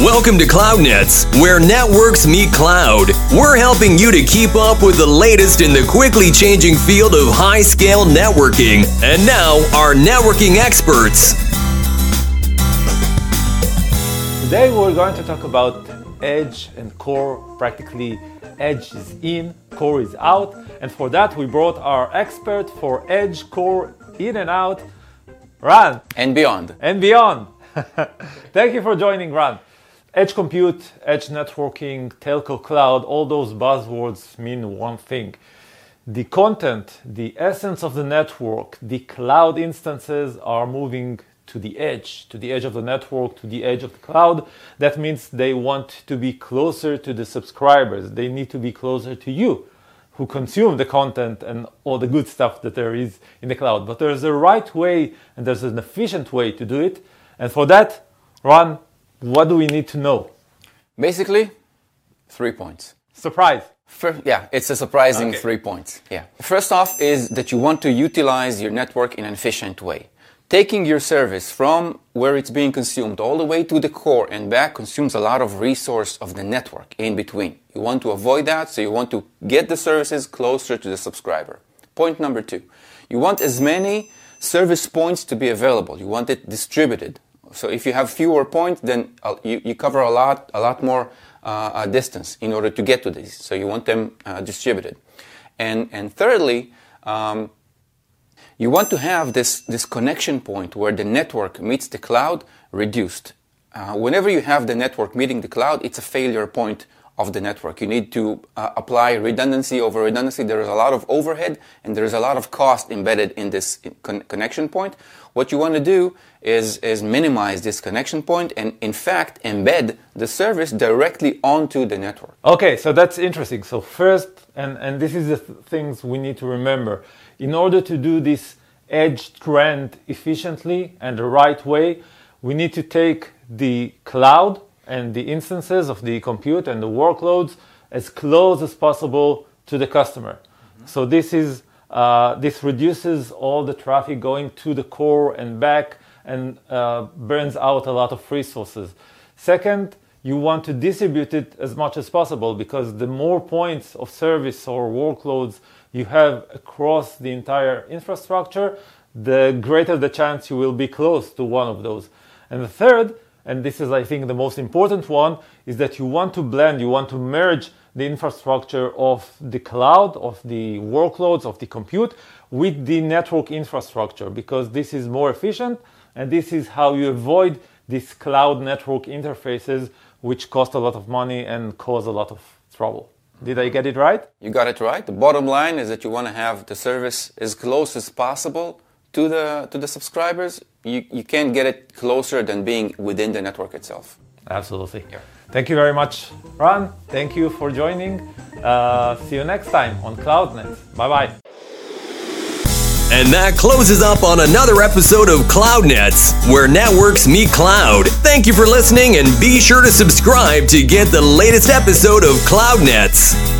Welcome to CloudNets, where networks meet cloud. We're helping you to keep up with the latest in the quickly changing field of high scale networking. And now, our networking experts. Today, we're going to talk about edge and core. Practically, edge is in, core is out. And for that, we brought our expert for edge, core, in and out, Ran. And beyond. And beyond. Thank you for joining, Ran. Edge compute, edge networking, telco cloud, all those buzzwords mean one thing. The content, the essence of the network, the cloud instances are moving to the edge, to the edge of the network, to the edge of the cloud. That means they want to be closer to the subscribers. They need to be closer to you who consume the content and all the good stuff that there is in the cloud. But there's a right way and there's an efficient way to do it. And for that, Ran, what do we need to know? Basically, three points. Surprise. First, yeah, it's a surprising Okay. three points. Yeah. First off is that you want to utilize your network in an efficient way. Taking your service from where it's being consumed all the way to the core and back consumes a lot of resource of the network in between. You want to avoid that, so you want to get the services closer to the subscriber. Point number two, you want as many service points to be available. You want it distributed. So if you have fewer points, then uh, you, you cover a lot, a lot more uh, uh, distance in order to get to these. So you want them uh, distributed. And, and thirdly, um, you want to have this, this connection point where the network meets the cloud reduced. Uh, whenever you have the network meeting the cloud, it's a failure point of the network. You need to uh, apply redundancy over redundancy. There is a lot of overhead and there is a lot of cost embedded in this con- connection point. What you want to do is, is minimize this connection point and in fact embed the service directly onto the network. Okay, so that's interesting. So first, and, and this is the th- things we need to remember. In order to do this edge trend efficiently and the right way, we need to take the cloud and the instances of the compute and the workloads as close as possible to the customer. So this is uh, this reduces all the traffic going to the core and back and uh, burns out a lot of resources. Second, you want to distribute it as much as possible because the more points of service or workloads you have across the entire infrastructure, the greater the chance you will be close to one of those. And the third, and this is I think the most important one, is that you want to blend, you want to merge the infrastructure of the cloud, of the workloads, of the compute with the network infrastructure because this is more efficient and this is how you avoid these cloud network interfaces which cost a lot of money and cause a lot of trouble. Did I get it right? You got it right. The bottom line is that you want to have the service as close as possible to the to the subscribers. You, you can't get it closer than being within the network itself. Absolutely. Thank you very much, Ran. Thank you for joining. Uh, see you next time on CloudNet. Bye bye. And that closes up on another episode of CloudNets, where networks meet cloud. Thank you for listening and be sure to subscribe to get the latest episode of CloudNets.